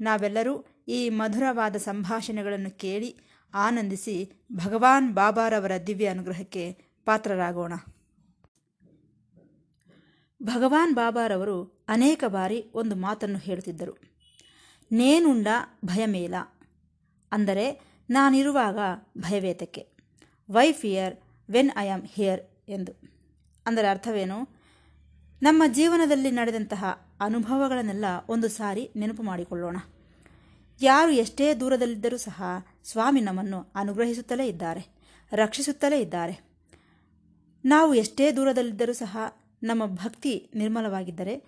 ನಾವೆಲ್ಲರೂ ಈ ಮಧುರವಾದ ಸಂಭಾಷಣೆಗಳನ್ನು ಕೇಳಿ ಆನಂದಿಸಿ ಭಗವಾನ್ ಬಾಬಾರವರ ದಿವ್ಯ ಅನುಗ್ರಹಕ್ಕೆ ಪಾತ್ರರಾಗೋಣ. ಭಗವಾನ್ ಬಾಬಾರವರು ಅನೇಕ ಬಾರಿ ಒಂದು ಮಾತನ್ನು ಹೇಳುತ್ತಿದ್ದರು. ನೇನುಂಡ ಭಯಮೇಲ. ಅಂದರೆ ನಾನಿರುವಾಗ ಭಯವೇತಕ್ಕೆ. Why fear when I am here ಎಂದು. ಅಂದರೆ ಅರ್ಥವೇನು? ನಮ್ಮ ಜೀವನದಲ್ಲಿ ನಡೆದಂತಹ ಅನುಭವಗಳನ್ನೆಲ್ಲ ಒಂದು ಸಾರಿ ನೆನಪು ಮಾಡಿಕೊಳ್ಳೋಣ. ಯಾರು ಎಷ್ಟೇ ದೂರದಲ್ಲಿದ್ದರೂ ಸಹ ಸ್ವಾಮಿ ನಮ್ಮನ್ನು ಅನುಗ್ರಹಿಸುತ್ತಲೇ ಇದ್ದಾರೆ, ರಕ್ಷಿಸುತ್ತಲೇ ಇದ್ದಾರೆ. ನಾವು ಎಷ್ಟೇ ದೂರದಲ್ಲಿದ್ದರೂ ಸಹ ನಮ್ಮ ಭಕ್ತಿ ನಿರ್ಮಲವಾಗಿದ್ದರೆ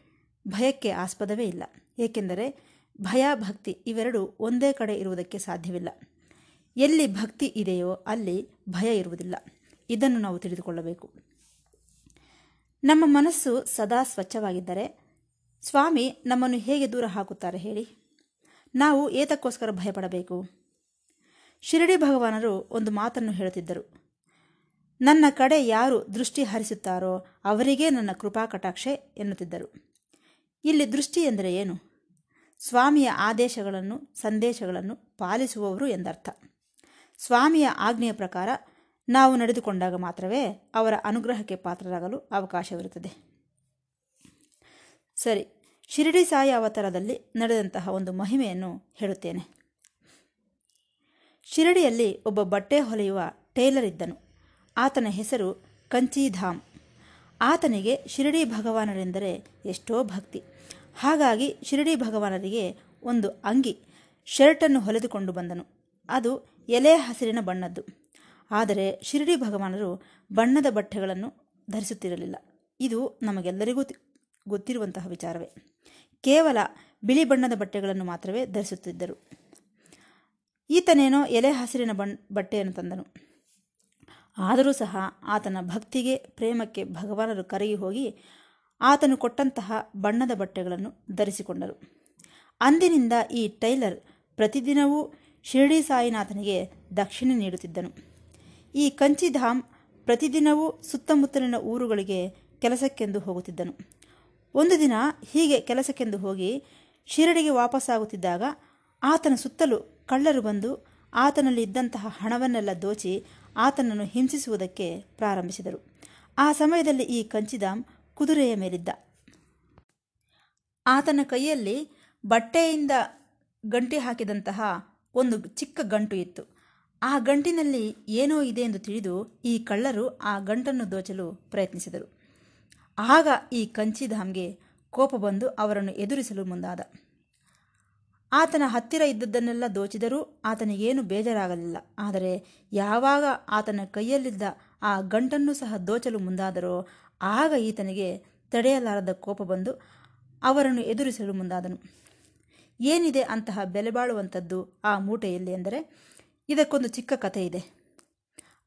ಭಯಕ್ಕೆ ಆಸ್ಪದವೇ ಇಲ್ಲ. ಏಕೆಂದರೆ ಭಯ, ಭಕ್ತಿ ಇವೆರಡೂ ಒಂದೇ ಕಡೆ ಇರುವುದಕ್ಕೆ ಸಾಧ್ಯವಿಲ್ಲ. ಎಲ್ಲಿ ಭಕ್ತಿ ಇದೆಯೋ ಅಲ್ಲಿ ಭಯ ಇರುವುದಿಲ್ಲ. ಇದನ್ನು ನಾವು ತಿಳಿದುಕೊಳ್ಳಬೇಕು. ನಮ್ಮ ಮನಸ್ಸು ಸದಾ ಸ್ವಚ್ಛವಾಗಿದ್ದರೆ ಸ್ವಾಮಿ ನಮ್ಮನ್ನು ಹೇಗೆ ದೂರ ಹಾಕುತ್ತಾರೆ ಹೇಳಿ. ನಾವು ಏತಕ್ಕೋಸ್ಕರ ಭಯಪಡಬೇಕು. ಶಿರಡಿ ಭಗವಾನರು ಒಂದು ಮಾತನ್ನು ಹೇಳುತ್ತಿದ್ದರು. ನನ್ನ ಕಡೆ ಯಾರು ದೃಷ್ಟಿ ಹರಿಸುತ್ತಾರೋ ಅವರಿಗೇ ನನ್ನ ಕೃಪಾ ಕಟಾಕ್ಷೆ ಎನ್ನುತ್ತಿದ್ದರು. ಇಲ್ಲಿ ದೃಷ್ಟಿ ಎಂದರೆ ಏನು? ಸ್ವಾಮಿಯ ಆದೇಶಗಳನ್ನು, ಸಂದೇಶಗಳನ್ನು ಪಾಲಿಸುವವರು ಎಂದರ್ಥ. ಸ್ವಾಮಿಯ ಆಜ್ಞೆಯ ಪ್ರಕಾರ ನಾವು ನಡೆದುಕೊಂಡಾಗ ಮಾತ್ರವೇ ಅವರ ಅನುಗ್ರಹಕ್ಕೆ ಪಾತ್ರರಾಗಲು ಅವಕಾಶವಿರುತ್ತದೆ. ಸರಿ, ಶಿರಡಿ ಸಾಯಿ ಅವತಾರದಲ್ಲಿ ನಡೆದಂತಹ ಒಂದು ಮಹಿಮೆಯನ್ನು ಹೇಳುತ್ತೇನೆ. ಶಿರಡಿಯಲ್ಲಿ ಒಬ್ಬ ಬಟ್ಟೆ ಹೊಲೆಯುವ ಟೇಲರ್ ಇದ್ದನು. ಆತನ ಹೆಸರು ಕಂಚಿಧಾಮ್. ಆತನಿಗೆ ಶಿರಡಿ ಭಗವಾನರೆಂದರೆ ಎಷ್ಟೋ ಭಕ್ತಿ. ಹಾಗಾಗಿ ಶಿರಡಿ ಭಗವಾನರಿಗೆ ಒಂದು ಅಂಗಿ, ಶರ್ಟನ್ನು ಹೊಲೆದುಕೊಂಡು ಬಂದನು. ಅದು ಎಲೆ ಹಸಿರಿನ ಬಣ್ಣದ್ದು. ಆದರೆ ಶಿರಡಿ ಭಗವಾನರು ಬಣ್ಣದ ಬಟ್ಟೆಗಳನ್ನು ಧರಿಸುತ್ತಿರಲಿಲ್ಲ. ಇದು ನಮಗೆಲ್ಲರಿಗೂ ಗೊತ್ತಿರುವಂತಹ ವಿಚಾರವೇ. ಕೇವಲ ಬಿಳಿ ಬಣ್ಣದ ಬಟ್ಟೆಗಳನ್ನು ಮಾತ್ರವೇ ಧರಿಸುತ್ತಿದ್ದರು. ಈತನೇನೋ ಎಲೆ ಹಸಿರಿನ ಬಣ್, ಬಟ್ಟೆಯನ್ನು ತಂದನು. ಆದರೂ ಸಹ ಆತನ ಭಕ್ತಿಗೆ, ಪ್ರೇಮಕ್ಕೆ ಭಗವಾನರು ಕರಗಿ ಹೋಗಿ ಆತನು ಕೊಟ್ಟಂತಹ ಬಣ್ಣದ ಬಟ್ಟೆಗಳನ್ನು ಧರಿಸಿಕೊಂಡರು. ಅಂದಿನಿಂದ ಈ ಟೈಲರ್ ಪ್ರತಿದಿನವೂ ಶಿರಡಿ ಸಾಯಿನಾಥನಿಗೆ ದಕ್ಷಿಣೆ ನೀಡುತ್ತಿದ್ದನು. ಈ ಕಂಚಿಧಾಮ್ ಪ್ರತಿದಿನವೂ ಸುತ್ತಮುತ್ತಲಿನ ಊರುಗಳಿಗೆ ಕೆಲಸಕ್ಕೆಂದು ಹೋಗುತ್ತಿದ್ದನು. ಒಂದು ದಿನ ಹೀಗೆ ಕೆಲಸಕ್ಕೆಂದು ಹೋಗಿ ಶಿರಡಿಗೆ ವಾಪಸ್ಸಾಗುತ್ತಿದ್ದಾಗ ಆತನ ಸುತ್ತಲೂ ಕಳ್ಳರು ಬಂದು ಆತನಲ್ಲಿ ಇದ್ದಂತಹ ಹಣವನ್ನೆಲ್ಲ ದೋಚಿ ಆತನನ್ನು ಹಿಂಸಿಸುವುದಕ್ಕೆ ಪ್ರಾರಂಭಿಸಿದರು. ಆ ಸಮಯದಲ್ಲಿ ಈ ಕಂಚಿದಾಮ್ ಕುದುರೆಯ ಮೇಲಿದ್ದ. ಆತನ ಕೈಯಲ್ಲಿ ಬಟ್ಟೆಯಿಂದ ಗಂಟಿ ಹಾಕಿದಂತಹ ಒಂದು ಚಿಕ್ಕ ಗಂಟು ಇತ್ತು. ಆ ಗಂಟಿನಲ್ಲಿ ಏನೋ ಇದೆ ಎಂದು ತಿಳಿದು ಈ ಕಳ್ಳರು ಆ ಗಂಟನ್ನು ದೋಚಲು ಪ್ರಯತ್ನಿಸಿದರು. ಆಗ ಈ ಕಂಚಿಧಾಮ್ಗೆ ಕೋಪ ಬಂದು ಅವರನ್ನು ಎದುರಿಸಲು ಮುಂದಾದ. ಆತನ ಹತ್ತಿರ ಇದ್ದದ್ದನ್ನೆಲ್ಲ ದೋಚಿದರೂ ಆತನಿಗೇನು ಬೇಜಾರಾಗಲಿಲ್ಲ. ಆದರೆ ಯಾವಾಗ ಆತನ ಕೈಯಲ್ಲಿದ್ದ ಆ ಗಂಟನ್ನು ಸಹ ದೋಚಲು ಮುಂದಾದರೋ ಆಗ ಈತನಿಗೆ ತಡೆಯಲಾರದ ಕೋಪ ಬಂದು ಅವರನ್ನು ಎದುರಿಸಲು ಮುಂದಾದನು. ಏನಿದೆ ಅಂತಹ ಬೆಲೆಬಾಳುವಂಥದ್ದು ಆ ಮೂಟೆಯಲ್ಲಿ ಎಂದರೆ ಇದಕ್ಕೊಂದು ಚಿಕ್ಕ ಕಥೆ ಇದೆ.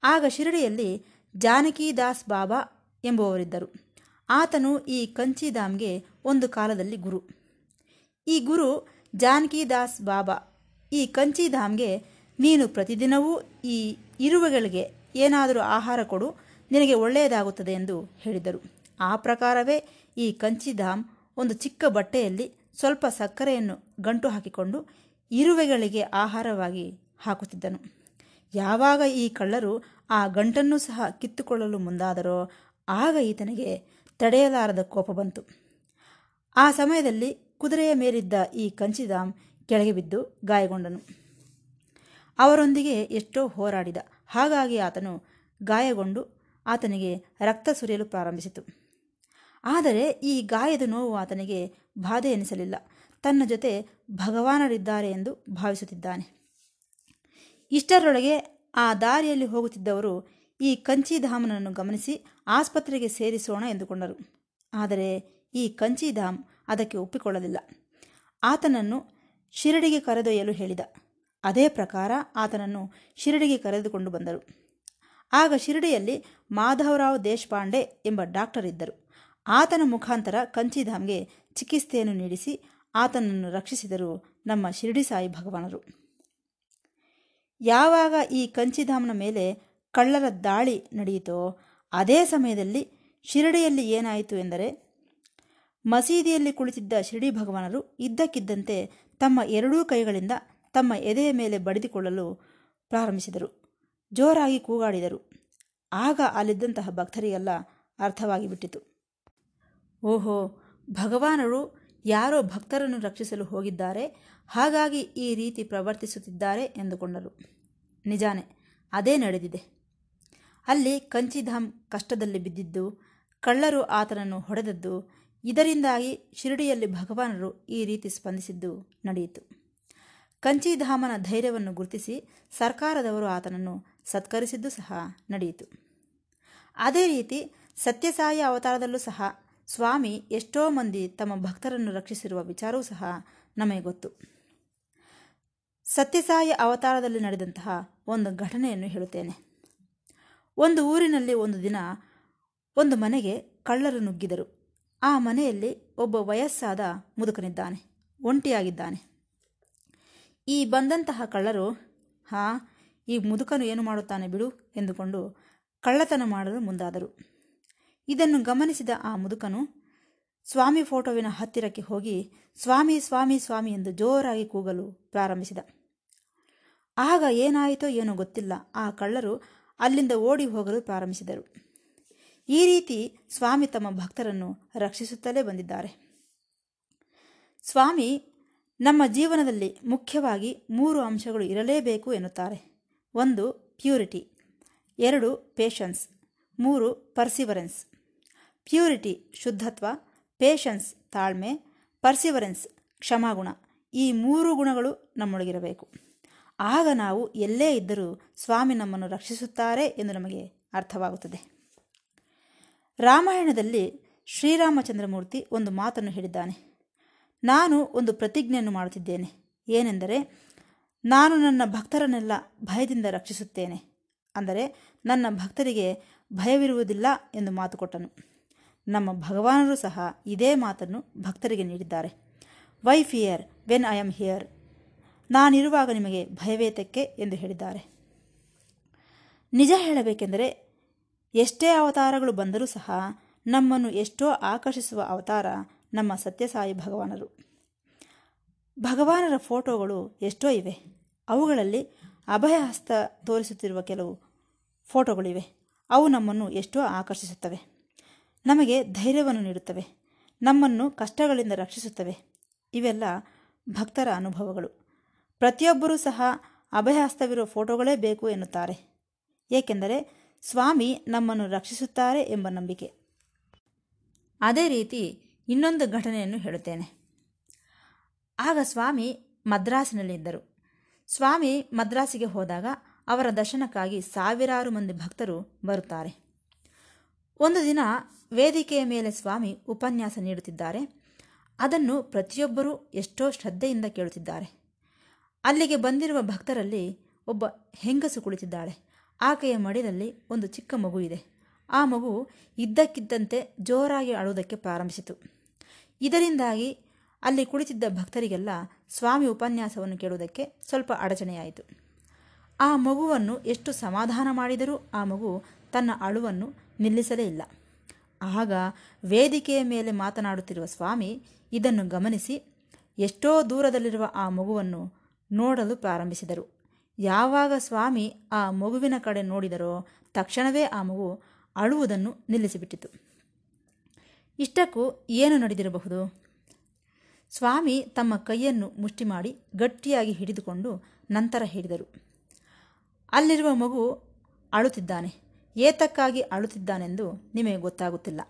ಆಗ ಶಿರಡಿಯಲ್ಲಿ ಜಾನಕಿದಾಸ್ ಬಾಬಾ ಎಂಬುವವರಿದ್ದರು. ಆತನು ಈ ಕಂಚಿಧಾಮ್ಗೆ ಒಂದು ಕಾಲದಲ್ಲಿ ಗುರು. ಈ ಗುರು ಜಾನಕಿ ದಾಸ್ ಬಾಬಾ. ಈ ಕಂಚಿಧಾಮ್ಗೆ ನೀನು ಪ್ರತಿದಿನವೂ ಈ ಇರುವೆಗಳಿಗೆ ಏನಾದರೂ ಆಹಾರ ಕೊಡು, ನಿನಗೆ ಒಳ್ಳೆಯದಾಗುತ್ತದೆ ಎಂದು ಹೇಳಿದರು. ಆ ಪ್ರಕಾರವೇ ಈ ಕಂಚಿಧಾಮ್ ಒಂದು ಚಿಕ್ಕ ಬಟ್ಟೆಯಲ್ಲಿ ಸ್ವಲ್ಪ ಸಕ್ಕರೆಯನ್ನು ಗಂಟು ಹಾಕಿಕೊಂಡು ಇರುವೆಗಳಿಗೆ ಆಹಾರವಾಗಿ ಹಾಕುತ್ತಿದ್ದನು. ಯಾವಾಗ ಈ ಕಳ್ಳರು ಆ ಗಂಟನ್ನು ಸಹ ಕಿತ್ತುಕೊಳ್ಳಲು ಮುಂದಾದರೋ, ಆಗ ಈತನಿಗೆ ತಡೆಯಲಾರದ ಕೋಪ ಬಂತು. ಆ ಸಮಯದಲ್ಲಿ ಕುದುರೆಯ ಮೇಲಿದ್ದ ಈ ಕಂಚಿದಾಮ್ ಕೆಳಗೆ ಬಿದ್ದು ಗಾಯಗೊಂಡನು. ಅವರೊಂದಿಗೆ ಎಷ್ಟೋ ಹೋರಾಡಿದ. ಹಾಗಾಗಿ ಆತನು ಗಾಯಗೊಂಡು ಆತನಿಗೆ ರಕ್ತ ಸುರಿಯಲು ಪ್ರಾರಂಭಿಸಿತು. ಆದರೆ ಈ ಗಾಯದ ನೋವು ಆತನಿಗೆ ಬಾಧೆ ಎನಿಸಲಿಲ್ಲ. ತನ್ನ ಜೊತೆ ಭಗವಾನರಿದ್ದಾರೆ ಎಂದು ಭಾವಿಸುತ್ತಿದ್ದಾನೆ. ಇಷ್ಟರೊಳಗೆ ಆ ದಾರಿಯಲ್ಲಿ ಹೋಗುತ್ತಿದ್ದವರು ಈ ಕಂಚಿಧಾಮನನ್ನು ಗಮನಿಸಿ ಆಸ್ಪತ್ರೆಗೆ ಸೇರಿಸೋಣ ಎಂದುಕೊಂಡರು. ಆದರೆ ಈ ಕಂಚಿಧಾಮ್ ಅದಕ್ಕೆ ಒಪ್ಪಿಕೊಳ್ಳಲಿಲ್ಲ. ಆತನನ್ನು ಶಿರಡಿಗೆ ಕರೆದೊಯ್ಯಲು ಹೇಳಿದ. ಅದೇ ಪ್ರಕಾರ ಆತನನ್ನು ಶಿರಡಿಗೆ ಕರೆದುಕೊಂಡು ಬಂದರು. ಆಗ ಶಿರಡಿಯಲ್ಲಿ ಮಾಧವರಾವ್ ದೇಶಪಾಂಡೆ ಎಂಬ ಡಾಕ್ಟರ್ ಇದ್ದರು. ಆತನ ಮುಖಾಂತರ ಕಂಚಿಧಾಮ್ಗೆ ಚಿಕಿತ್ಸೆಯನ್ನು ನೀಡಿಸಿ ಆತನನ್ನು ರಕ್ಷಿಸಿದರು ನಮ್ಮ ಶಿರಡಿ ಸಾಯಿ ಭಗವಾನರು. ಯಾವಾಗ ಈ ಕಂಚಿಧಾಮನ ಮೇಲೆ ಕಳ್ಳರ ದಾಳಿ ನಡೆಯಿತೋ. ಅದೇ ಸಮಯದಲ್ಲಿ ಶಿರಡಿಯಲ್ಲಿ ಏನಾಯಿತು ಎಂದರೆ, ಮಸೀದಿಯಲ್ಲಿ ಕುಳಿತಿದ್ದ ಶಿರಡಿ ಭಗವಾನರು ಇದ್ದಕ್ಕಿದ್ದಂತೆ ತಮ್ಮ ಎರಡೂ ಕೈಗಳಿಂದ ತಮ್ಮ ಎದೆಯ ಮೇಲೆ ಬಡಿದುಕೊಳ್ಳಲು ಪ್ರಾರಂಭಿಸಿದರು. ಜೋರಾಗಿ ಕೂಗಾಡಿದರು. ಆಗ ಅಲ್ಲಿದ್ದಂತಹ ಭಕ್ತರಿಗೆಲ್ಲ ಅರ್ಥವಾಗಿಬಿಟ್ಟಿತು. ಓಹೋ, ಭಗವಾನರು ಯಾರೋ ಭಕ್ತರನ್ನು ರಕ್ಷಿಸಲು ಹೋಗಿದ್ದಾರೆ, ಹಾಗಾಗಿ ಈ ರೀತಿ ಪ್ರವರ್ತಿಸುತ್ತಿದ್ದಾರೆ ಎಂದುಕೊಂಡರು. ನಿಜಾನೇ, ಅದೇ ನಡೆದಿದೆ. ಅಲ್ಲಿ ಕಂಚಿಧಾಮ್ ಕಷ್ಟದಲ್ಲಿ ಬಿದ್ದಿದ್ದು, ಕಳ್ಳರು ಆತನನ್ನು ಹೊಡೆದದ್ದು, ಇದರಿಂದಾಗಿ ಶಿರಡಿಯಲ್ಲಿ ಭಗವಾನರು ಈ ರೀತಿ ಸ್ಪಂದಿಸಿದ್ದು ನಡೆಯಿತು. ಕಂಚಿಧಾಮನ ಧೈರ್ಯವನ್ನು ಗುರುತಿಸಿ ಸರ್ಕಾರದವರು ಆತನನ್ನು ಸತ್ಕರಿಸಿದ್ದು ಸಹ ನಡೆಯಿತು. ಅದೇ ರೀತಿ ಸತ್ಯಸಾಯಿ ಅವತಾರದಲ್ಲೂ ಸಹ ಸ್ವಾಮಿ ಎಷ್ಟೋ ಮಂದಿ ತಮ್ಮ ಭಕ್ತರನ್ನು ರಕ್ಷಿಸಿರುವ ವಿಚಾರವೂ ಸಹ ನಮಗೆ ಗೊತ್ತು. ಸತ್ಯಸಾಯಿ ಅವತಾರದಲ್ಲಿ ನಡೆದಂತಹ ಒಂದು ಘಟನೆಯನ್ನು ಹೇಳುತ್ತೇನೆ. ಒಂದು ಊರಿನಲ್ಲಿ ಒಂದು ದಿನ ಒಂದು ಮನೆಗೆ ಕಳ್ಳರು ನುಗ್ಗಿದರು. ಆ ಮನೆಯಲ್ಲಿ ಒಬ್ಬ ವಯಸ್ಸಾದ ಮುದುಕನಿದ್ದಾನೆ, ಒಂಟಿಯಾಗಿದ್ದಾನೆ. ಈ ಬಂದಂತಹ ಕಳ್ಳರು, ಹಾ, ಈ ಮುದುಕನು ಏನು ಮಾಡುತ್ತಾನೆ ಬಿಡು ಎಂದುಕೊಂಡು ಕಳ್ಳತನ ಮಾಡಲು ಮುಂದಾದರು. ಇದನ್ನು ಗಮನಿಸಿದ ಆ ಮುದುಕನು ಸ್ವಾಮಿ ಫೋಟೋವಿನ ಹತ್ತಿರಕ್ಕೆ ಹೋಗಿ, ಸ್ವಾಮಿ ಸ್ವಾಮಿ ಸ್ವಾಮಿ ಎಂದು ಜೋರಾಗಿ ಕೂಗಲು ಪ್ರಾರಂಭಿಸಿದ. ಆಗ ಏನಾಯಿತೋ ಏನೋ ಗೊತ್ತಿಲ್ಲ. ಆ ಕಳ್ಳರು ಅಲ್ಲಿಂದ ಓಡಿ ಹೋಗಲು ಪ್ರಾರಂಭಿಸಿದರು. ಈ ರೀತಿ ಸ್ವಾಮಿ ತಮ್ಮ ಭಕ್ತರನ್ನು ರಕ್ಷಿಸುತ್ತಲೇ ಬಂದಿದ್ದಾರೆ. ಸ್ವಾಮಿ ನಮ್ಮ ಜೀವನದಲ್ಲಿ ಮುಖ್ಯವಾಗಿ ಮೂರು ಅಂಶಗಳು ಇರಲೇಬೇಕು ಎನ್ನುತ್ತಾರೆ. ಒಂದು, ಪ್ಯೂರಿಟಿ. ಎರಡು ಪೇಷನ್ಸ್ ಮೂರು ಪರ್ಸಿವರೆನ್ಸ್ ಪ್ಯೂರಿಟಿ, ಶುದ್ಧತ್ವ. ಪೇಷನ್ಸ್ ತಾಳ್ಮೆ. ಪರ್ಸಿವರೆನ್ಸ್ ಕ್ಷಮಾಗುಣ. ಈ ಮೂರು ಗುಣಗಳು ನಮ್ಮೊಳಗಿರಬೇಕು. ಆಗ ನಾವು ಎಲ್ಲೇ ಇದ್ದರೂ ಸ್ವಾಮಿ ನಮ್ಮನ್ನು ರಕ್ಷಿಸುತ್ತಾರೆ ಎಂದು ನಮಗೆ ಅರ್ಥವಾಗುತ್ತದೆ. ರಾಮಾಯಣದಲ್ಲಿ ಶ್ರೀರಾಮಚಂದ್ರಮೂರ್ತಿ ಒಂದು ಮಾತನ್ನು ಹೇಳಿದ್ದಾನೆ. ನಾನು ಒಂದು ಪ್ರತಿಜ್ಞೆಯನ್ನು ಮಾಡುತ್ತಿದ್ದೇನೆ. ಏನೆಂದರೆ, ನಾನು ನನ್ನ ಭಕ್ತರನ್ನೆಲ್ಲ ಭಯದಿಂದ ರಕ್ಷಿಸುತ್ತೇನೆ. ಅಂದರೆ, ನನ್ನ ಭಕ್ತರಿಗೆ ಭಯವಿರುವುದಿಲ್ಲ ಎಂದು ಮಾತು ಕೊಟ್ಟನು. ನಮ್ಮ ಭಗವಾನರು ಸಹ ಇದೇ ಮಾತನ್ನು ಭಕ್ತರಿಗೆ ನೀಡಿದ್ದಾರೆ. Why fear when I am here ನಾನಿರುವಾಗ ನಿಮಗೆ ಭಯವೇತಕ್ಕೆ ಎಂದು ಹೇಳಿದ್ದಾರೆ. ನಿಜ ಹೇಳಬೇಕೆಂದರೆ, ಎಷ್ಟೇ ಅವತಾರಗಳು ಬಂದರೂ ಸಹ ನಮ್ಮನ್ನು ಎಷ್ಟೋ ಆಕರ್ಷಿಸುವ ಅವತಾರ ನಮ್ಮ ಸತ್ಯಸಾಯಿ ಭಗವಾನರು. ಭಗವಾನರ ಫೋಟೋಗಳು ಎಷ್ಟೋ ಇವೆ. ಅವುಗಳಲ್ಲಿ ಅಭಯಹಸ್ತ ತೋರಿಸುತ್ತಿರುವ ಕೆಲವು ಫೋಟೋಗಳಿವೆ. ಅವು ನಮ್ಮನ್ನು ಎಷ್ಟೋ ಆಕರ್ಷಿಸುತ್ತವೆ. ನಮಗೆ ಧೈರ್ಯವನ್ನು ನೀಡುತ್ತವೆ. ನಮ್ಮನ್ನು ಕಷ್ಟಗಳಿಂದ ರಕ್ಷಿಸುತ್ತವೆ. ಇವೆಲ್ಲ ಭಕ್ತರ ಅನುಭವಗಳು. ಪ್ರತಿಯೊಬ್ಬರೂ ಸಹ ಅಭಯಹಸ್ತವಿರುವ ಫೋಟೋಗಳೇ ಬೇಕು ಎನ್ನುತ್ತಾರೆ. ಏಕೆಂದರೆ ಸ್ವಾಮಿ ನಮ್ಮನ್ನು ರಕ್ಷಿಸುತ್ತಾರೆ ಎಂಬ ನಂಬಿಕೆ. ಅದೇ ರೀತಿ ಇನ್ನೊಂದು ಘಟನೆಯನ್ನು ಹೇಳುತ್ತೇನೆ. ಆಗ ಸ್ವಾಮಿ ಮದ್ರಾಸಿನಲ್ಲಿದ್ದರು ಸ್ವಾಮಿ ಮದ್ರಾಸಿಗೆ ಹೋದಾಗ ಅವರ ದರ್ಶನಕ್ಕಾಗಿ ಸಾವಿರಾರು ಮಂದಿ ಭಕ್ತರು ಬರುತ್ತಾರೆ. ಒಂದು ದಿನ ವೇದಿಕೆಯ ಮೇಲೆ ಸ್ವಾಮಿ ಉಪನ್ಯಾಸ ನೀಡುತ್ತಿದ್ದಾರೆ. ಅದನ್ನು ಪ್ರತಿಯೊಬ್ಬರೂ ಎಷ್ಟೋ ಶ್ರದ್ಧೆಯಿಂದ ಕೇಳುತ್ತಿದ್ದಾರೆ. ಅಲ್ಲಿಗೆ ಬಂದಿರುವ ಭಕ್ತರಲ್ಲಿ ಒಬ್ಬ ಹೆಂಗಸು ಕುಳಿತಿದ್ದಾಳೆ. ಆಕೆಯ ಮಡಿಲಲ್ಲಿ ಒಂದು ಚಿಕ್ಕ ಮಗು ಇದೆ. ಆ ಮಗು ಇದ್ದಕ್ಕಿದ್ದಂತೆ ಜೋರಾಗಿ ಅಳುವುದಕ್ಕೆ ಪ್ರಾರಂಭಿಸಿತು. ಇದರಿಂದಾಗಿ ಅಲ್ಲಿ ಕುಳಿತಿದ್ದ ಭಕ್ತರಿಗೆಲ್ಲ ಸ್ವಾಮಿ ಉಪನ್ಯಾಸವನ್ನು ಕೇಳುವುದಕ್ಕೆ ಸ್ವಲ್ಪ ಅಡಚಣೆಯಾಯಿತು. ಆ ಮಗುವನ್ನು ಎಷ್ಟು ಸಮಾಧಾನ ಮಾಡಿದರೂ ಆ ಮಗು ತನ್ನ ಅಳುವನ್ನು ನಿಲ್ಲಿಸಲೇ ಇಲ್ಲ. ಆಗ ವೇದಿಕೆಯ ಮೇಲೆ ಮಾತನಾಡುತ್ತಿರುವ ಸ್ವಾಮಿ ಇದನ್ನು ಗಮನಿಸಿ, ಎಷ್ಟೋ ದೂರದಲ್ಲಿರುವ ಆ ಮಗುವನ್ನು ನೋಡಲು ಪ್ರಾರಂಭಿಸಿದರು. ಯಾವಾಗ ಸ್ವಾಮಿ ಆ ಮಗುವಿನ ಕಡೆ ನೋಡಿದರೋ ತಕ್ಷಣವೇ ಆ ಮಗು ಅಳುವುದನ್ನು ನಿಲ್ಲಿಸಿಬಿಟ್ಟಿತು. ಇಷ್ಟಕ್ಕೂ ಏನು ನಡೆದಿರಬಹುದು? ಸ್ವಾಮಿ ತಮ್ಮ ಕೈಯನ್ನು ಮುಷ್ಟಿ ಮಾಡಿ ಗಟ್ಟಿಯಾಗಿ ಹಿಡಿದುಕೊಂಡು ನಂತರ ಹೇಳಿದರು. ಅಲ್ಲಿರುವ ಮಗು ಅಳುತ್ತಿದ್ದಾನೆ. ಏತಕ್ಕಾಗಿ ಅಳುತ್ತಿದ್ದಾನೆಂದು ನಿಮಗೆ ಗೊತ್ತಾಗುತ್ತಿಲ್ಲ.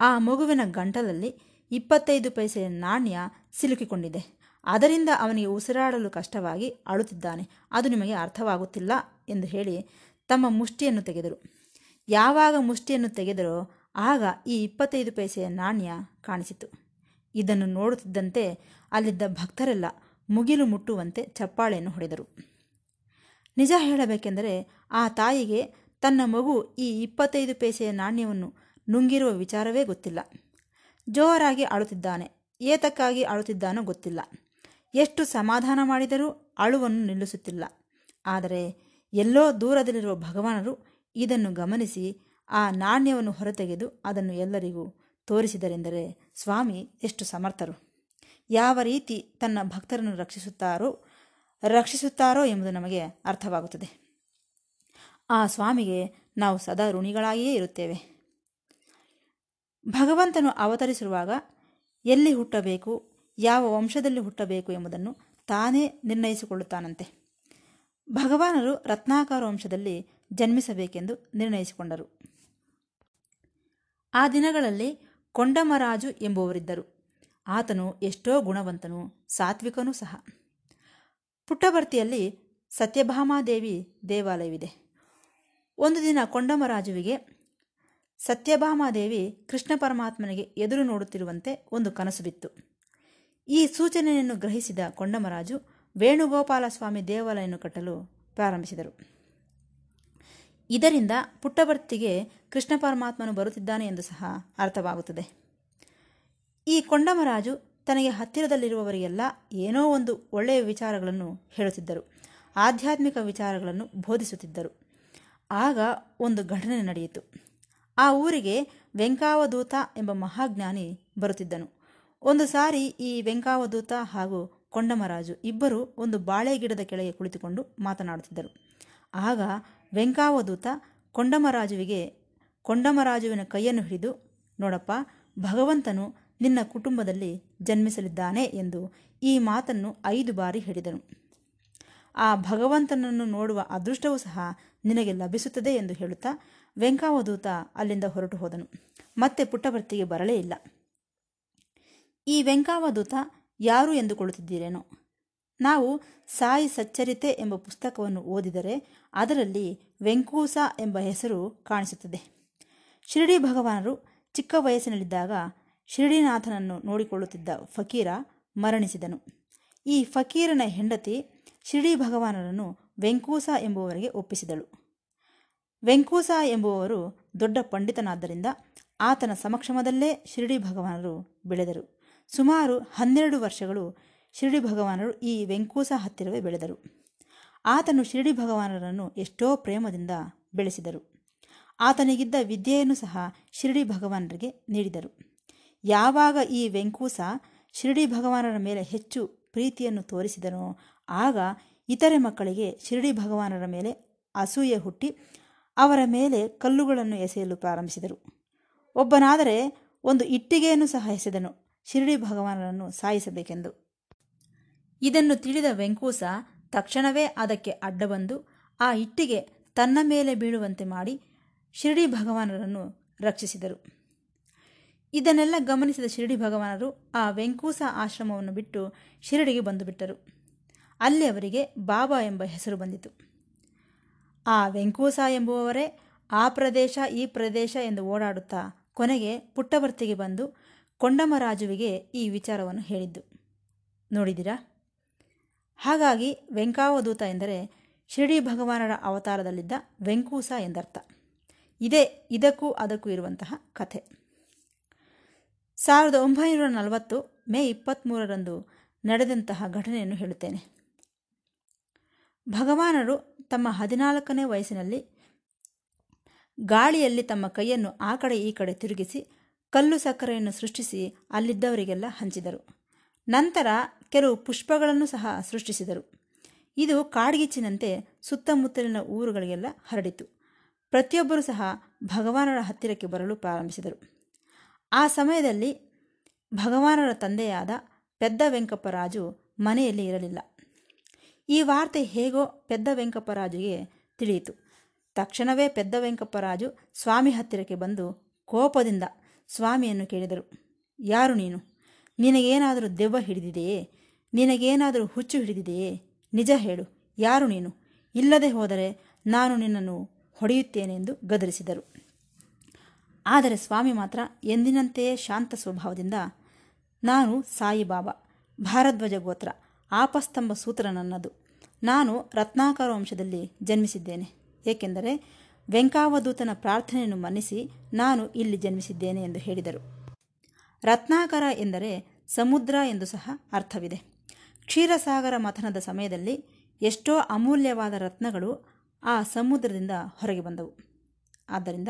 ಆ ಮಗುವಿನ ಗಂಟಲಲ್ಲಿ ಇಪ್ಪತ್ತೈದು ಪೈಸೆಯ ನಾಣ್ಯ ಸಿಲುಕಿಕೊಂಡಿದೆ. ಅದರಿಂದ ಅವನಿಗೆ ಉಸಿರಾಡಲು ಕಷ್ಟವಾಗಿ ಅಳುತ್ತಿದ್ದಾನೆ. ಅದು ನಿಮಗೆ ಅರ್ಥವಾಗುತ್ತಿಲ್ಲ ಎಂದು ಹೇಳಿ ತಮ್ಮ ಮುಷ್ಟಿಯನ್ನು ತೆಗೆದರು. ಯಾವಾಗ ಮುಷ್ಟಿಯನ್ನು ತೆಗೆದರೋ ಆಗ ಈ ಇಪ್ಪತ್ತೈದು ಪೈಸೆಯ ನಾಣ್ಯ ಕಾಣಿಸಿತು. ಇದನ್ನು ನೋಡುತ್ತಿದ್ದಂತೆ ಅಲ್ಲಿದ್ದ ಭಕ್ತರೆಲ್ಲ ಮುಗಿಲು ಮುಟ್ಟುವಂತೆ ಚಪ್ಪಾಳೆಯನ್ನು ಹೊಡೆದರು. ನಿಜ ಹೇಳಬೇಕೆಂದರೆ ಆ ತಾಯಿಗೆ ತನ್ನ ಮಗು ಈ ಇಪ್ಪತ್ತೈದು ಪೈಸೆಯ ನಾಣ್ಯವನ್ನು ನುಂಗಿರುವ ವಿಚಾರವೇ ಗೊತ್ತಿಲ್ಲ. ಜೋರಾಗಿ ಅಳುತ್ತಿದ್ದಾನೆ. ಏತಕ್ಕಾಗಿ ಅಳುತ್ತಿದ್ದಾನೋ ಗೊತ್ತಿಲ್ಲ. ಎಷ್ಟು ಸಮಾಧಾನ ಮಾಡಿದರೂ ಅಳುವನ್ನು ನಿಲ್ಲಿಸುತ್ತಿಲ್ಲ. ಆದರೆ ಎಲ್ಲೋ ದೂರದಲ್ಲಿರುವ ಭಗವಾನರು ಇದನ್ನು ಗಮನಿಸಿ ಆ ನಾಣ್ಯವನ್ನು ಹೊರತೆಗೆದು ಅದನ್ನು ಎಲ್ಲರಿಗೂ ತೋರಿಸಿದರೆಂದರೆ ಸ್ವಾಮಿ ಎಷ್ಟು ಸಮರ್ಥರು. ಯಾವ ರೀತಿ ತನ್ನ ಭಕ್ತರನ್ನು ರಕ್ಷಿಸುತ್ತಾರೋ ರಕ್ಷಿಸುತ್ತಾರೋ ಎಂಬುದು ನಮಗೆ ಅರ್ಥವಾಗುತ್ತದೆ. ಆ ಸ್ವಾಮಿಗೆ ನಾವು ಸದಾ ಋಣಿಗಳಾಗಿಯೇ ಇರುತ್ತೇವೆ. ಭಗವಂತನು ಅವತರಿಸಿರುವಾಗ ಎಲ್ಲಿ ಹುಟ್ಟಬೇಕು ಯಾವ ವಂಶದಲ್ಲಿ ಹುಟ್ಟಬೇಕು ಎಂಬುದನ್ನು ತಾನೇ ನಿರ್ಣಯಿಸಿಕೊಳ್ಳುತ್ತಾನಂತೆ. ಭಗವಾನರು ರತ್ನಾಕಾರ ವಂಶದಲ್ಲಿ ಜನ್ಮಿಸಬೇಕೆಂದು ನಿರ್ಣಯಿಸಿಕೊಂಡರು. ಆ ದಿನಗಳಲ್ಲಿ ಕೊಂಡಮರಾಜು ಎಂಬುವರಿದ್ದರು ಆತನು ಎಷ್ಟೋ ಗುಣವಂತನು ಸಾತ್ವಿಕನೂ ಸಹ. ಪುಟ್ಟಭರ್ತಿಯಲ್ಲಿ ಸತ್ಯಭಾಮಾದೇವಿ ದೇವಾಲಯವಿದೆ. ಒಂದು ದಿನ ಕೊಂಡಮರಾಜುವಿಗೆ ಸತ್ಯಭಾಮಾದೇವಿ ಕೃಷ್ಣ ಪರಮಾತ್ಮನಿಗೆ ಎದುರು ನೋಡುತ್ತಿರುವಂತೆ ಒಂದು ಕನಸು ಬಿತ್ತು. ಈ ಸೂಚನೆಯನ್ನು ಗ್ರಹಿಸಿದ ಕೊಂಡಮರಾಜು ವೇಣುಗೋಪಾಲ ಸ್ವಾಮಿ ದೇವಾಲಯವನ್ನು ಕಟ್ಟಲು ಪ್ರಾರಂಭಿಸಿದರು. ಇದರಿಂದ ಪುಟ್ಟಭರ್ತಿಗೆ ಕೃಷ್ಣ ಪರಮಾತ್ಮನು ಬರುತ್ತಿದ್ದಾನೆ ಎಂದು ಸಹ ಅರ್ಥವಾಗುತ್ತದೆ. ಈ ಕೊಂಡಮರಾಜು ತನಗೆ ಹತ್ತಿರದಲ್ಲಿರುವವರಿಗೆಲ್ಲ ಏನೋ ಒಂದು ಒಳ್ಳೆಯ ವಿಚಾರಗಳನ್ನು ಹೇಳುತ್ತಿದ್ದರು. ಆಧ್ಯಾತ್ಮಿಕ ವಿಚಾರಗಳನ್ನು ಬೋಧಿಸುತ್ತಿದ್ದರು. ಆಗ ಒಂದು ಘಟನೆ ನಡೆಯಿತು. ಆ ಊರಿಗೆ ವೆಂಕಾವಧೂತ ಎಂಬ ಮಹಾಜ್ಞಾನಿ ಬರುತ್ತಿದ್ದನು. ಒಂದು ಸಾರಿ ಈ ವೆಂಕಾವಧೂತ ಹಾಗೂ ಕೊಂಡಮರಾಜು ಇಬ್ಬರು ಒಂದು ಬಾಳೆ ಗಿಡದ ಕೆಳಗೆ ಕುಳಿತುಕೊಂಡು ಮಾತನಾಡುತ್ತಿದ್ದರು. ಆಗ ವೆಂಕಾವಧೂತ ಕೊಂಡಮರಾಜುವಿಗೆ ಕೊಂಡಮರಾಜುವಿನ ಕೈಯನ್ನು ಹಿಡಿದು, ನೋಡಪ್ಪ, ಭಗವಂತನು ನಿನ್ನ ಕುಟುಂಬದಲ್ಲಿ ಜನ್ಮಿಸಲಿದ್ದಾನೆ ಎಂದು ಈ ಮಾತನ್ನು ಐದು ಬಾರಿ ಹೇಳಿದನು. ಆ ಭಗವಂತನನ್ನು ನೋಡುವ ಅದೃಷ್ಟವೂ ಸಹ ನಿನಗೆ ಲಭಿಸುತ್ತದೆ ಎಂದು ಹೇಳುತ್ತಾ ವೆಂಕಾವಧೂತ ಅಲ್ಲಿಂದ ಹೊರಟು ಹೋದನು. ಮತ್ತೆ ಪುಟ್ಟಭರ್ತಿಗೆ ಬರಲೇ ಇಲ್ಲ. ಈ ವೆಂಕಾವಧೂತ ಯಾರು ಎಂದುಕೊಳ್ಳುತ್ತಿದ್ದೀರೇನೋ? ನಾವು ಸಾಯಿ ಸಚ್ಚರಿತೆ ಎಂಬ ಪುಸ್ತಕವನ್ನು ಓದಿದರೆ ಅದರಲ್ಲಿ ವೆಂಕೂಸ ಎಂಬ ಹೆಸರು ಕಾಣಿಸುತ್ತದೆ. ಶಿರಡಿ ಭಗವಾನರು ಚಿಕ್ಕ ವಯಸ್ಸಿನಲ್ಲಿದ್ದಾಗ ಶಿರಡಿನಾಥನನ್ನು ನೋಡಿಕೊಳ್ಳುತ್ತಿದ್ದ ಫಕೀರ ಮರಣಿಸಿದನು. ಈ ಫಕೀರನ ಹೆಂಡತಿ ಶಿರಡಿ ಭಗವಾನರನ್ನು ವೆಂಕೂಸ ಎಂಬುವವರಿಗೆ ಒಪ್ಪಿಸಿದಳು. ವೆಂಕೂಸ ಎಂಬುವವರು ದೊಡ್ಡ ಪಂಡಿತನಾದ್ದರಿಂದ ಆತನ ಸಮಕ್ಷಮದಲ್ಲೇ ಶಿರಡಿ ಭಗವಾನರು ಬೆಳೆದರು. ಸುಮಾರು ಹನ್ನೆರಡು ವರ್ಷಗಳು ಶಿರಡಿ ಭಗವಾನರು ಈ ವೆಂಕೂಸ ಹತ್ತಿರವೇ ಬೆಳೆದರು. ಆತನು ಶಿರಡಿ ಭಗವಾನರನ್ನು ಎಷ್ಟೋ ಪ್ರೇಮದಿಂದ ಬೆಳೆಸಿದರು. ಆತನಿಗಿದ್ದ ವಿದ್ಯೆಯನ್ನು ಸಹ ಶಿರಡಿ ಭಗವಾನರಿಗೆ ನೀಡಿದರು. ಯಾವಾಗ ಈ ವೆಂಕೂಸ ಶಿರಡಿ ಭಗವಾನರ ಮೇಲೆ ಹೆಚ್ಚು ಪ್ರೀತಿಯನ್ನು ತೋರಿಸಿದನೋ, ಆಗ ಇತರೆ ಮಕ್ಕಳಿಗೆ ಶಿರಡಿ ಭಗವಾನರ ಮೇಲೆ ಅಸೂಯೆ ಹುಟ್ಟಿ ಅವರ ಮೇಲೆ ಕಲ್ಲುಗಳನ್ನು ಎಸೆಯಲು ಪ್ರಾರಂಭಿಸಿದರು. ಒಬ್ಬನಾದರೆ ಒಂದು ಇಟ್ಟಿಗೆಯನ್ನು ಸಹ ಎಸೆದನು. ಶಿರಡಿ ಭಗವಾನರನ್ನು ಸಾಯಿಸಬೇಕೆಂದು. ಇದನ್ನು ತಿಳಿದ ವೆಂಕೂಸ ತಕ್ಷಣವೇ ಅದಕ್ಕೆ ಅಡ್ಡ ಬಂದು ಆ ಇಟ್ಟಿಗೆ ತನ್ನ ಮೇಲೆ ಬೀಳುವಂತೆ ಮಾಡಿ ಶಿರಡಿ ಭಗವಾನರನ್ನು ರಕ್ಷಿಸಿದರು. ಇದನ್ನೆಲ್ಲ ಗಮನಿಸಿದ ಶಿರಡಿ ಭಗವಾನರು ಆ ವೆಂಕೂಸ ಆಶ್ರಮವನ್ನು ಬಿಟ್ಟು ಶಿರಡಿಗೆ ಬಂದುಬಿಟ್ಟರು. ಅಲ್ಲಿ ಅವರಿಗೆ ಬಾಬಾ ಎಂಬ ಹೆಸರು ಬಂದಿತು. ಆ ವೆಂಕೂಸ ಎಂಬುವವರೇ ಆ ಪ್ರದೇಶ ಈ ಪ್ರದೇಶ ಎಂದು ಓಡಾಡುತ್ತಾ ಕೊನೆಗೆ ಪುಟ್ಟವರ್ತಿಗೆ ಬಂದು ಕೊಂಡಮರಾಜುವಿಗೆ ಈ ವಿಚಾರವನ್ನು ಹೇಳಿದ್ದು. ನೋಡಿದಿರಾ ಹಾಗಾಗಿ ವೆಂಕಾವಧೂತ ಎಂದರೆ ಶಿರಡಿ ಭಗವಾನರ ಅವತಾರದಲ್ಲಿದ್ದ ವೆಂಕೂಸ ಎಂದರ್ಥ. ಇದೇ, ಇದಕ್ಕೂ ಅದಕ್ಕೂ ಇರುವಂತಹ ಕಥೆ. ಸಾವಿರದ ಒಂಬೈನೂರ ನಲವತ್ತು ಮೇ ಇಪ್ಪತ್ತ್ಮೂರರಂದು ನಡೆದಂತಹ ಘಟನೆಯನ್ನು ಹೇಳುತ್ತೇನೆ. ಭಗವಾನರು ತಮ್ಮ ಹದಿನಾಲ್ಕನೇ ವಯಸ್ಸಿನಲ್ಲಿ ಗಾಳಿಯಲ್ಲಿ ತಮ್ಮ ಕೈಯನ್ನು ಆ ಕಡೆ ಈ ಕಡೆ ತಿರುಗಿಸಿ ಕಲ್ಲು ಸಕ್ಕರೆಯನ್ನು ಸೃಷ್ಟಿಸಿ ಅಲ್ಲಿದ್ದವರಿಗೆಲ್ಲ ಹಂಚಿದರು. ನಂತರ ಕೆಲವು ಪುಷ್ಪಗಳನ್ನು ಸಹ ಸೃಷ್ಟಿಸಿದರು. ಇದು ಕಾಡ್ಗಿಚ್ಚಿನಂತೆ ಸುತ್ತಮುತ್ತಲಿನ ಊರುಗಳಿಗೆಲ್ಲ ಹರಡಿತು. ಪ್ರತಿಯೊಬ್ಬರೂ ಸಹ ಭಗವಾನರ ಹತ್ತಿರಕ್ಕೆ ಬರಲು ಪ್ರಾರಂಭಿಸಿದರು. ಆ ಸಮಯದಲ್ಲಿ ಭಗವಾನರ ತಂದೆಯಾದ ಪೆದ್ದ ವೆಂಕಪ್ಪರಾಜು ಮನೆಯಲ್ಲಿ ಇರಲಿಲ್ಲ. ಈ ವಾರ್ತೆ ಹೇಗೋ ಪೆದ್ದ ವೆಂಕಪ್ಪರಾಜುಗೆ ತಿಳಿಯಿತು. ತಕ್ಷಣವೇ ಪೆದ್ದ ವೆಂಕಪ್ಪರಾಜು ಸ್ವಾಮಿ ಹತ್ತಿರಕ್ಕೆ ಬಂದು ಕೋಪದಿಂದ ಸ್ವಾಮಿಯನ್ನು ಕೇಳಿದರು. ಯಾರು ನೀನು? ನಿನಗೇನಾದರೂ ದೆವ್ವ ಹಿಡಿದಿದೆಯೇ? ನಿನಗೇನಾದರೂ ಹುಚ್ಚು ಹಿಡಿದಿದೆಯೇ? ನಿಜ ಹೇಳು, ಯಾರು ನೀನು? ಇಲ್ಲದೆ ಹೋದರೆ ನಾನು ನಿನ್ನನ್ನು ಹೊಡೆಯುತ್ತೇನೆಂದು ಗದರಿಸಿದರು. ಆದರೆ ಸ್ವಾಮಿ ಮಾತ್ರ ಎಂದಿನಂತೆಯೇ ಶಾಂತ ಸ್ವಭಾವದಿಂದ, ನಾನು ಸಾಯಿಬಾಬಾ ಭಾರದ್ವಜ ಗೋತ್ರ, ಆಪಸ್ತಂಭ ಸೂತ್ರ ನನ್ನದು ನಾನು ರತ್ನಾಕರ ವಂಶದಲ್ಲಿ ಜನ್ಮಿಸಿದ್ದೇನೆ. ಏಕೆಂದರೆ ವೆಂಕಾವಧೂತನ ಪ್ರಾರ್ಥನೆಯನ್ನು ಮನ್ನಿಸಿ ನಾನು ಇಲ್ಲಿ ಜನ್ಮಿಸಿದ್ದೇನೆ ಎಂದು ಹೇಳಿದರು. ರತ್ನಾಕರ ಎಂದರೆ ಸಮುದ್ರ ಎಂದು ಸಹ ಅರ್ಥವಿದೆ. ಕ್ಷೀರಸಾಗರ ಮಥನದ ಸಮಯದಲ್ಲಿ ಎಷ್ಟೋ ಅಮೂಲ್ಯವಾದ ರತ್ನಗಳು ಆ ಸಮುದ್ರದಿಂದ ಹೊರಗೆ ಬಂದವು. ಆದ್ದರಿಂದ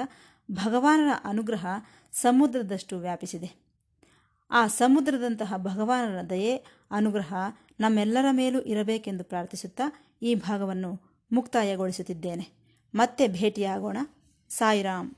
ಭಗವಾನರ ಅನುಗ್ರಹ ಸಮುದ್ರದಷ್ಟು ವ್ಯಾಪಿಸಿದೆ. ಆ ಸಮುದ್ರದಂತಹ ಭಗವಾನರ ದಯೆ, ಅನುಗ್ರಹ ನಮ್ಮೆಲ್ಲರ ಮೇಲೂ ಇರಬೇಕೆಂದು ಪ್ರಾರ್ಥಿಸುತ್ತಾ ಈ ಭಾಗವನ್ನು ಮುಕ್ತಾಯಗೊಳಿಸುತ್ತಿದ್ದೇನೆ. ಮತ್ತೆ ಭೇಟಿಯಾಗೋಣ. ಸಾಯಿರಾಮ್.